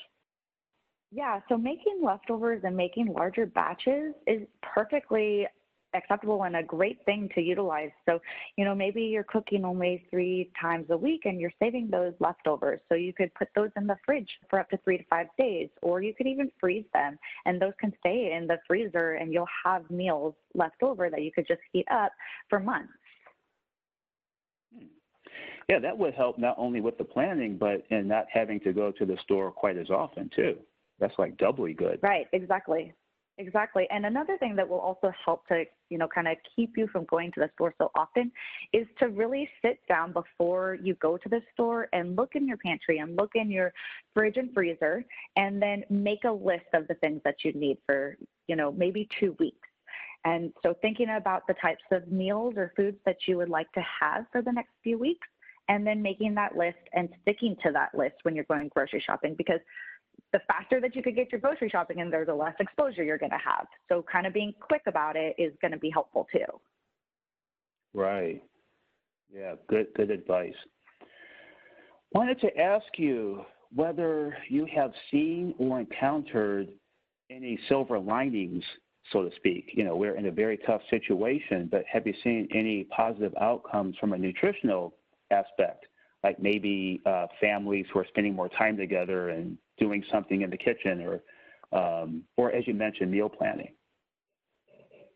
Yeah, so making leftovers and making larger batches is perfectly acceptable and a great thing to utilize. So, you know, maybe you're cooking only three times a week and you're saving those leftovers. So you could put those in the fridge for up to three to five days, or you could even freeze them and those can stay in the freezer and you'll have meals left over that you could just heat up for months. Yeah, that would help not only with the planning, but in not having to go to the store quite as often, too. That's like doubly good. Right, exactly. Exactly. And another thing that will also help to, you know, kind of keep you from going to the store so often is to really sit down before you go to the store and look in your pantry and look in your fridge and freezer and then make a list of the things that you need for, you know, maybe two weeks. And so thinking about the types of meals or foods that you would like to have for the next few weeks and then making that list and sticking to that list when you're going grocery shopping because the faster that you could get your grocery shopping in there, the less exposure you're going to have. So, kind of being quick about it is going to be helpful too. Right. Yeah, good good advice. Wanted to ask you whether you have seen or encountered any silver linings, so to speak. You know, we're in a very tough situation, but have you seen any positive outcomes from a nutritional aspect? Like maybe uh, families who are spending more time together and doing something in the kitchen or um, or as you mentioned meal planning.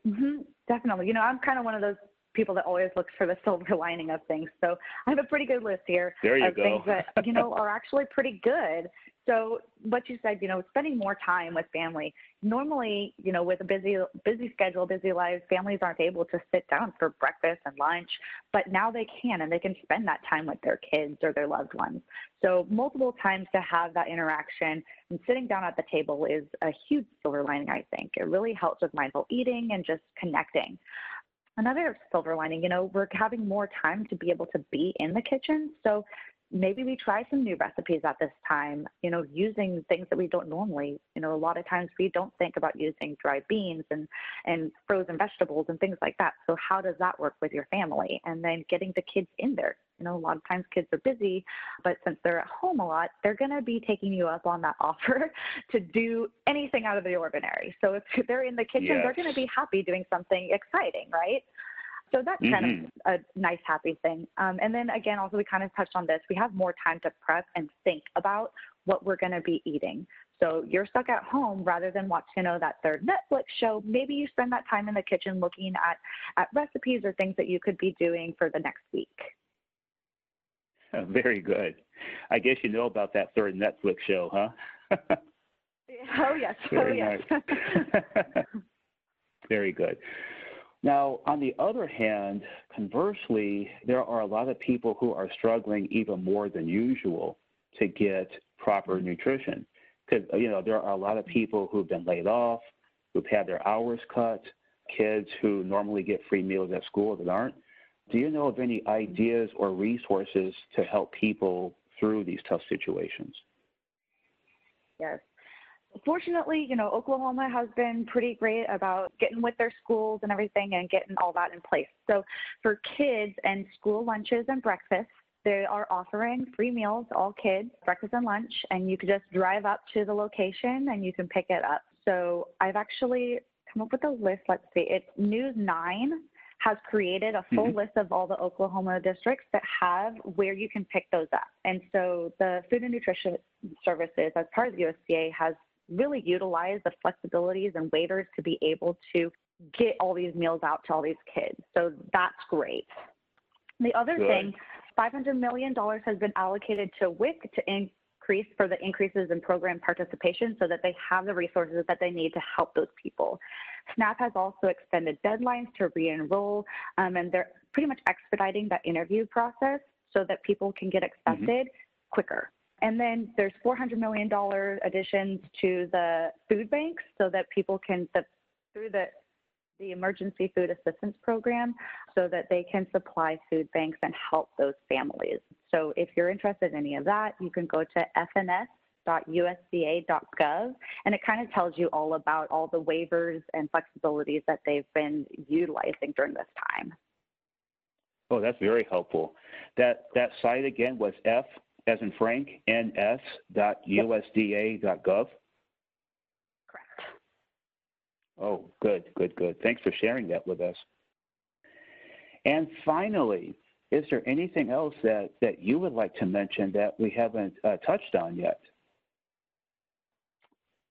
Mm-hmm, definitely. You know i'm kind of one of those people that always looks for the silver lining of things. So i have a pretty good list here there you of go. things that you know are actually pretty good so what you said, you know, spending more time with family. Normally, you know, with a busy busy schedule, busy lives, families aren't able to sit down for breakfast and lunch, but now they can and they can spend that time with their kids or their loved ones. So multiple times to have that interaction and sitting down at the table is a huge silver lining, I think. It really helps with mindful eating and just connecting. Another silver lining, you know, we're having more time to be able to be in the kitchen. So maybe we try some new recipes at this time, you know, using things that we don't normally, you know, a lot of times we don't think about using dried beans and, and frozen vegetables and things like that. So how does that work with your family? And then getting the kids in there. You know, a lot of times kids are busy, but since they're at home a lot, they're going to be taking you up on that offer to do anything out of the ordinary. So if they're in the kitchen, yes. they're going to be happy doing something exciting, right? So that's mm-hmm. kind of mm-hmm. a nice, happy thing. Um, and then again, also we kind of touched on this. We have more time to prep and think about what we're going to be eating. So you're stuck at home rather than watching you know, that third Netflix show. Maybe you spend that time in the kitchen looking at at recipes or things that you could be doing for the next week. Very good. I guess you know about that third Netflix show, huh? oh yes. Very oh yes. Very good. Now, on the other hand, conversely, there are a lot of people who are struggling even more than usual. to get proper nutrition. Because, uh, you know, there are a lot of people who've been laid off, who've had their hours cut, kids who normally get free meals at school that aren't. Do you know of any ideas or resources to help people through these tough situations? Yes. Fortunately, you know, Oklahoma has been pretty great about getting with their schools and everything and getting all that in place. So for kids and school lunches and breakfasts, they are offering free meals, all kids, breakfast and lunch, and you can just drive up to the location and you can pick it up. So I've actually come up with a list. Let's see, it's News 9 has created a full mm-hmm. list of all the Oklahoma districts that have where you can pick those up. And so the Food and Nutrition Services, as part of the USDA, has really utilize the flexibilities and waivers to be able to get all these meals out to all these kids. So that's great. The other Good. thing, $500 million has been allocated to WIC to increase for the increases in program participation so that they have the resources that they need to help those people. SNAP has also extended deadlines to re-enroll, um, and they're pretty much expediting that interview process so that people can get mm-hmm. accepted mm-hmm. quicker. And then there's $400 million additions to the food banks so that people can, through the, the emergency food assistance program, so that they can supply food banks and help those families. So if you're interested in any of that, you can go to fns.usda.gov and it kind of tells you all about all the waivers and flexibilities that they've been utilizing during this time. Oh, that's very helpful. That that site again was F as in Frank, ns.usda.gov? Correct. Oh, good, good, good. Thanks for sharing that with us. And finally, is there anything else that, that you would like to mention that we haven't uh, touched on yet?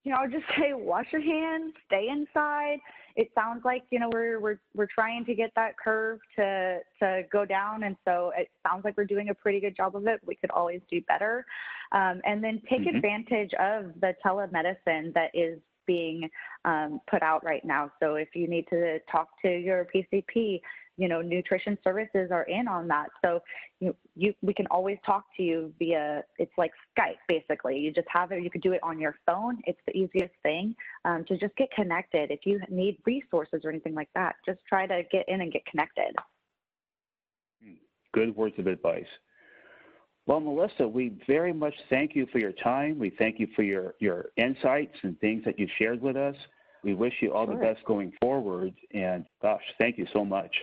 You know, I'll just say wash your hands, stay inside, it sounds like you know we're we're we're trying to get that curve to to go down, and so it sounds like we're doing a pretty good job of it. We could always do better, um, and then take mm-hmm. advantage of the telemedicine that is being um, put out right now. So if you need to talk to your PCP, you know, nutrition services are in on that. So you, you, we can always talk to you via, it's like Skype basically. You just have it, you could do it on your phone. It's the easiest thing um, to just get connected. If you need resources or anything like that, just try to get in and get connected. Good words of advice. Well, Melissa, we very much thank you for your time. We thank you for your, your insights and things that you've shared with us. We wish you all sure. the best going forward. And gosh, thank you so much.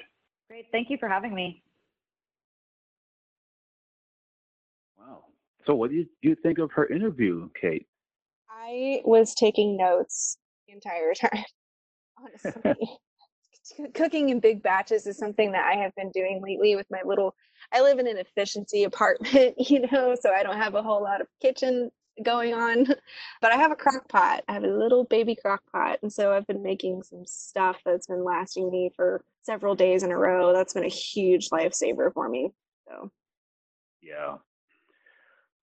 Great. Thank you for having me. Wow. So, what do you, do you think of her interview, Kate? I was taking notes the entire time, honestly. Cooking in big batches is something that I have been doing lately with my little. I live in an efficiency apartment, you know, so I don't have a whole lot of kitchen going on. But I have a crock pot. I have a little baby crock pot. And so I've been making some stuff that's been lasting me for several days in a row. That's been a huge lifesaver for me. So Yeah.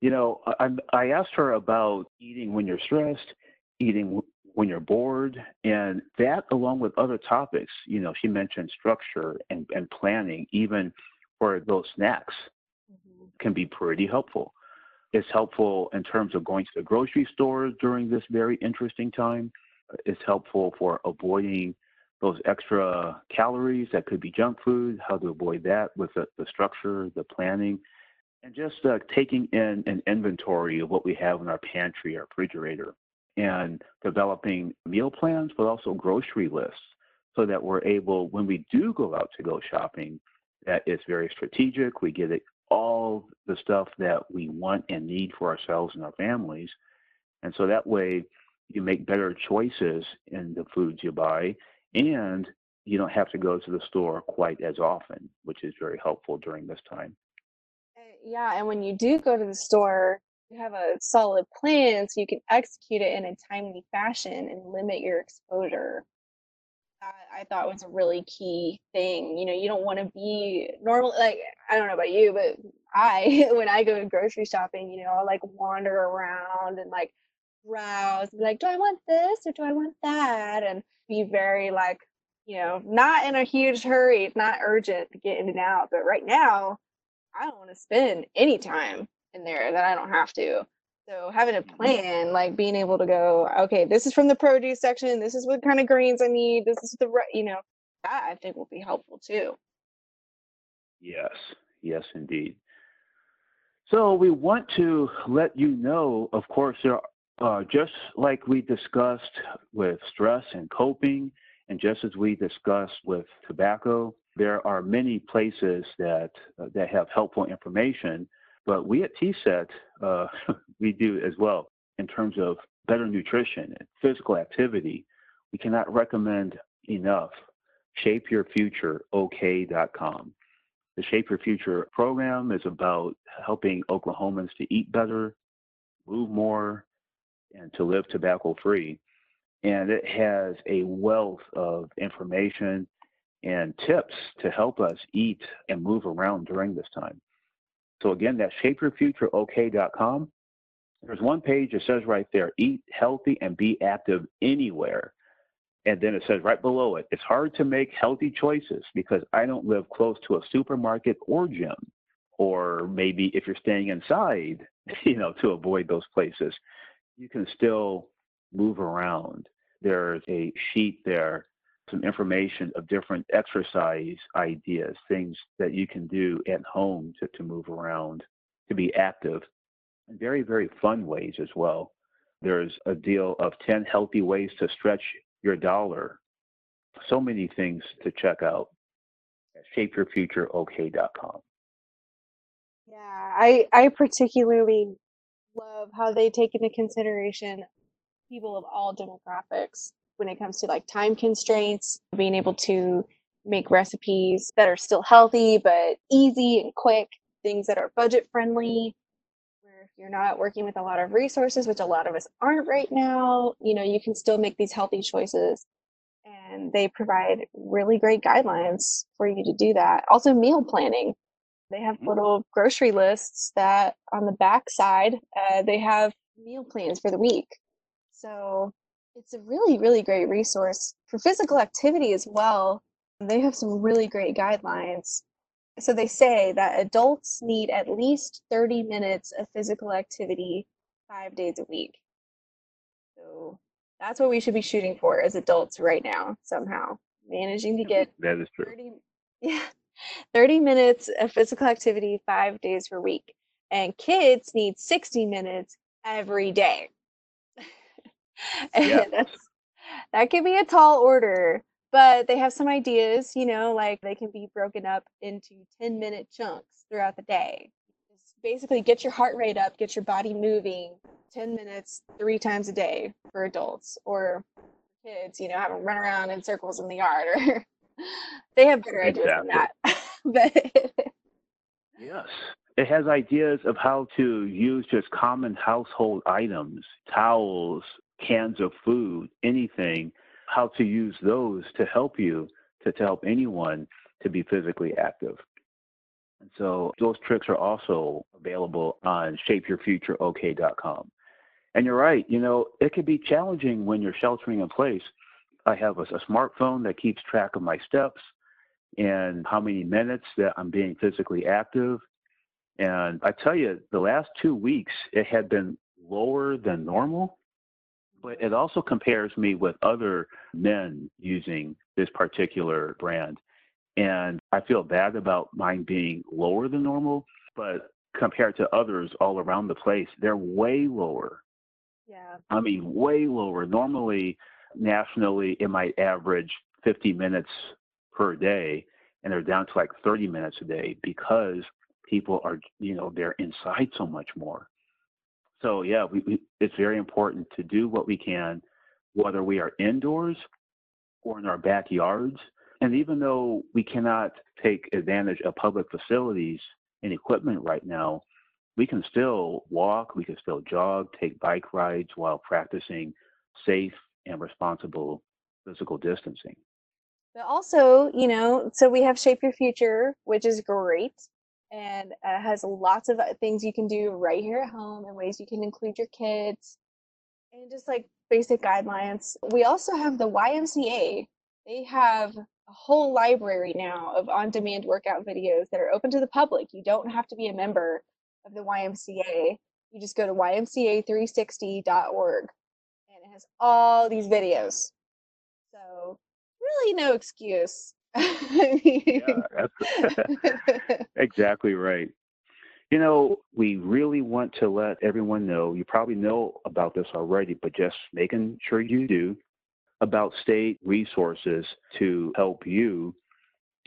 You know, I I asked her about eating when you're stressed, eating when you're bored, and that along with other topics, you know, she mentioned structure and, and planning, even for those snacks, mm-hmm. can be pretty helpful. It's helpful in terms of going to the grocery store during this very interesting time. It's helpful for avoiding those extra calories that could be junk food, how to avoid that with the, the structure, the planning, and just uh, taking in an inventory of what we have in our pantry, our refrigerator, and developing meal plans, but also grocery lists so that we're able, when we do go out to go shopping, that it's very strategic. We get it all the stuff that we want and need for ourselves and our families. And so that way you make better choices in the foods you buy and you don't have to go to the store quite as often, which is very helpful during this time. Eh, yeah, and when you do go to the store, you have a solid plan so you can execute it in a timely fashion and limit your exposure that I thought was a really key thing. You know, you don't want to be normal. Like I don't know about you, but I when I go grocery shopping, you know, I'll like wander around and like browse, like, do I want this or do I want that, and be very like, you know, not in a huge hurry. Not urgent to get in and out, but right now, I don't want to spend any time in there that I don't have to. So having a plan, like being able to go, okay, this is from the produce section. This is what kind of grains I need. This is the right, you know, that I think will be helpful too. Yes, yes, indeed. So we want to let you know, of course, there uh, just like we discussed with stress and coping, and just as we discussed with tobacco, there are many places that uh, that have helpful information. But we at TSET, uh, we do as well in terms of better nutrition and physical activity. We cannot recommend enough shapeyourfutureok.com. The Shape Your Future program is about helping Oklahomans to eat better, move more, and to live tobacco free. And it has a wealth of information and tips to help us eat and move around during this time. So again, that's shapeyourfutureok.com. There's one page that says right there, eat healthy and be active anywhere. And then it says right below it, it's hard to make healthy choices because I don't live close to a supermarket or gym. Or maybe if you're staying inside, you know, to avoid those places, you can still move around. There's a sheet there, some information of different exercise ideas, things that you can do at home to, to move around, to be active, very, very fun ways as well. There's a deal of 10 healthy ways to stretch your dollar. So many things to check out at shapeyourfutureok.com. Yeah, I I particularly love how they take into consideration people of all demographics when it comes to like time constraints, being able to make recipes that are still healthy but easy and quick, things that are budget friendly, where if you're not working with a lot of resources, which a lot of us aren't right now, you know, you can still make these healthy choices. And they provide really great guidelines for you to do that. Also, meal planning. They have Mm. little grocery lists that on the back side, uh, they have meal plans for the week. So it's a really, really great resource for physical activity as well. They have some really great guidelines so they say that adults need at least 30 minutes of physical activity five days a week. So that's what we should be shooting for as adults right now, somehow. Managing to get That is true. 30, yeah, 30 minutes of physical activity five days per week. And kids need 60 minutes every day. and Yeah. that's that can be a tall order but they have some ideas you know like they can be broken up into 10 minute chunks throughout the day Just basically get your heart rate up get your body moving 10 minutes three times a day for adults or kids you know have them run around in circles in the yard or they have better ideas than that but Yes. It has ideas of how to use just common household items, towels, cans of food, anything, how to use those to help you, to, to help anyone to be physically active. And so those tricks are also available on shapeyourfutureok.com. And you're right, you know, it can be challenging when you're sheltering in place. I have a, a smartphone that keeps track of my steps and how many minutes that I'm being physically active. And I tell you, the last two weeks, it had been lower than normal, but it also compares me with other men using this particular brand. And I feel bad about mine being lower than normal, but compared to others all around the place, they're way lower. yeah I mean, way lower. Normally, nationally, it might average 50 minutes per day, and they're down to like 30 minutes a day because people are, you know, they're inside so much more. So, yeah, we, we, it's very important to do what we can, whether we are indoors or in our backyards. And even though we cannot take advantage of public facilities and equipment right now, we can still walk, we can still jog, take bike rides while practicing safe and responsible physical distancing. But also, you know, so we have Shape Your Future, which is great and uh, has lots of uh, things you can do right here at home and ways you can include your kids and just like basic guidelines. We also have the YMCA. They have a whole library now of on demand workout videos that are open to the public. You don't have to be a member of the YMCA, you just go to ymca360.org and it has all these videos. So, really no excuse. Yeah, exactly right. You know, we really want to let everyone know, you probably know about this already, but just making sure you do, about state resources to help you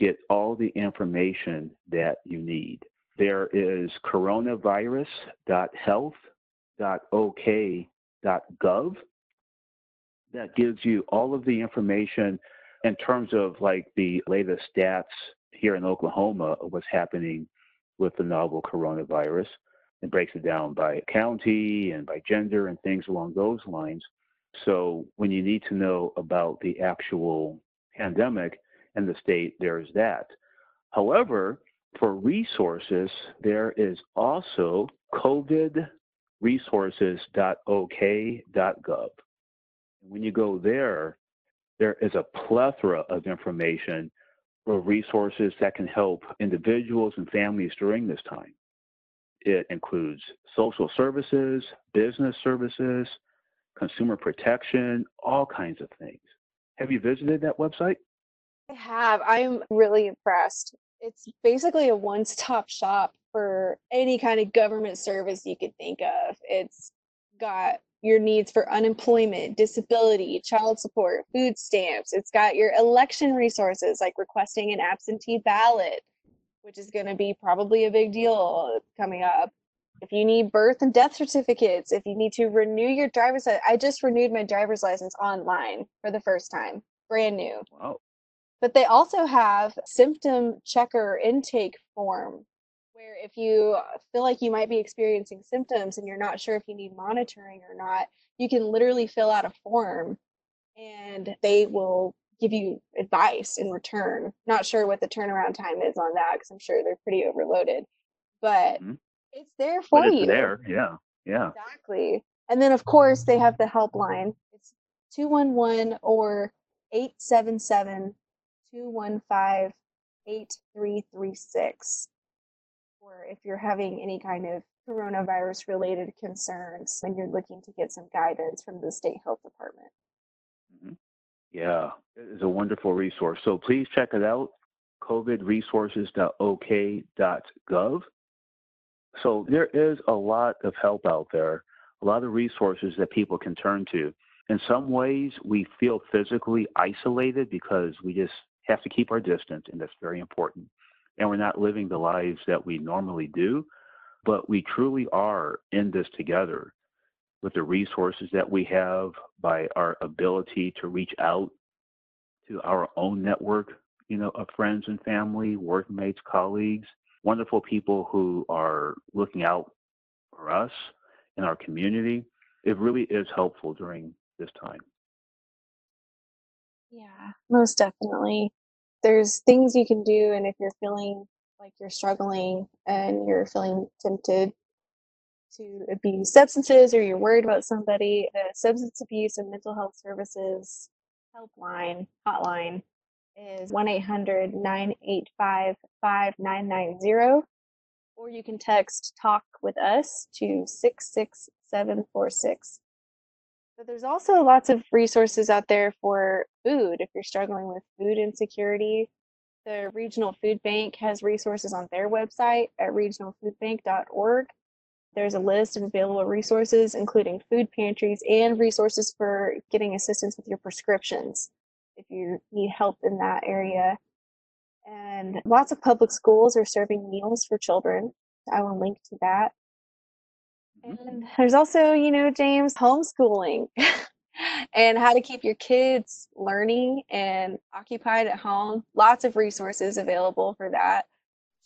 get all the information that you need. There is coronavirus.health.ok.gov that gives you all of the information in terms of like the latest stats here in Oklahoma of what's happening with the novel coronavirus. and breaks it down by county and by gender and things along those lines. So when you need to know about the actual pandemic in the state, there's that. However, for resources, there is also covidresources.ok.gov. When you go there, there is a plethora of information or resources that can help individuals and families during this time. It includes social services, business services, consumer protection, all kinds of things. Have you visited that website? I have. I'm really impressed. It's basically a one stop shop for any kind of government service you could think of. It's got your needs for unemployment, disability, child support, food stamps. It's got your election resources like requesting an absentee ballot, which is going to be probably a big deal coming up. If you need birth and death certificates, if you need to renew your driver's license, I just renewed my driver's license online for the first time, brand new. Wow. But they also have symptom checker intake form where if you feel like you might be experiencing symptoms and you're not sure if you need monitoring or not, you can literally fill out a form and they will give you advice in return. Not sure what the turnaround time is on that because I'm sure they're pretty overloaded, but Mhm. it's there for But it's you. there. Yeah. Yeah. Exactly. And then, of course, they have the helpline. It's 211 or 877 215 8336. Or if you're having any kind of coronavirus related concerns and you're looking to get some guidance from the state health department. Mhm. Yeah, it is a wonderful resource. So please check it out covidresources.ok.gov. So there is a lot of help out there, a lot of resources that people can turn to. In some ways, we feel physically isolated because we just have to keep our distance, and that's very important. And we're not living the lives that we normally do, but we truly are in this together with the resources that we have, by our ability to reach out to our own network, you know, of friends and family, workmates, colleagues, wonderful people who are looking out for us in our community. It really is helpful during this time. Yeah, most definitely. There's things you can do, and if you're feeling like you're struggling and you're feeling tempted to abuse substances or you're worried about somebody, the Substance Abuse and Mental Health Services helpline hotline is 1 800 985 5990. Or you can text Talk with Us to 66746. But there's also lots of resources out there for food if you're struggling with food insecurity. The Regional Food Bank has resources on their website at regionalfoodbank.org. There's a list of available resources, including food pantries and resources for getting assistance with your prescriptions if you need help in that area. And lots of public schools are serving meals for children. I will link to that. Mhm. And there's also, you know, James, homeschooling and how to keep your kids learning and occupied at home. Lots of resources available for that.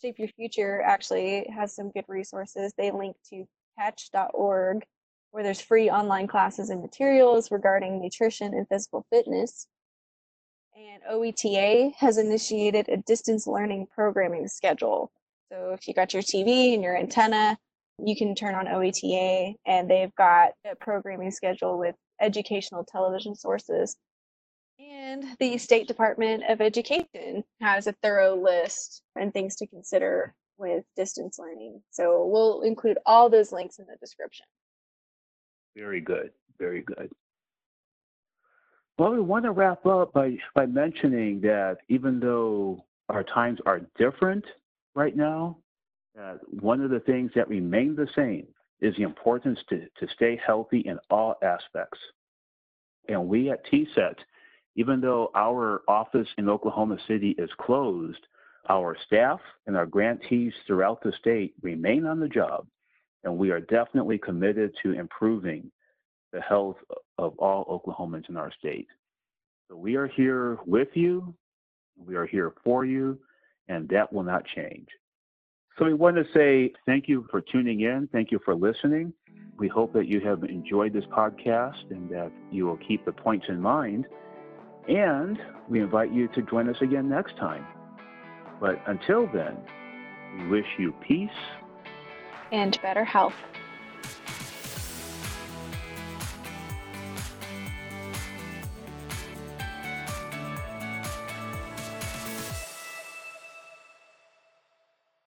Shape Your Future actually has some good resources. They link to catch.org, where there's free online classes and materials regarding nutrition and physical fitness. And OETA has initiated a distance learning programming schedule. So if you got your TV and your antenna, you can turn on OETA, and they've got a programming schedule with educational television sources. And the State Department of Education has a thorough list and things to consider with distance learning. So we'll include all those links in the description. Very good. Very good. Well, we want to wrap up by, by mentioning that even though our times are different right now, uh, one of the things that remain the same is the importance to, to stay healthy in all aspects. And we at TSET, even though our office in Oklahoma City is closed, our staff and our grantees throughout the state remain on the job, and we are definitely committed to improving the health of all Oklahomans in our state. So we are here with you, we are here for you, and that will not change. So we want to say thank you for tuning in. Thank you for listening. We hope that you have enjoyed this podcast and that you will keep the points in mind. And we invite you to join us again next time. But until then, we wish you peace and better health.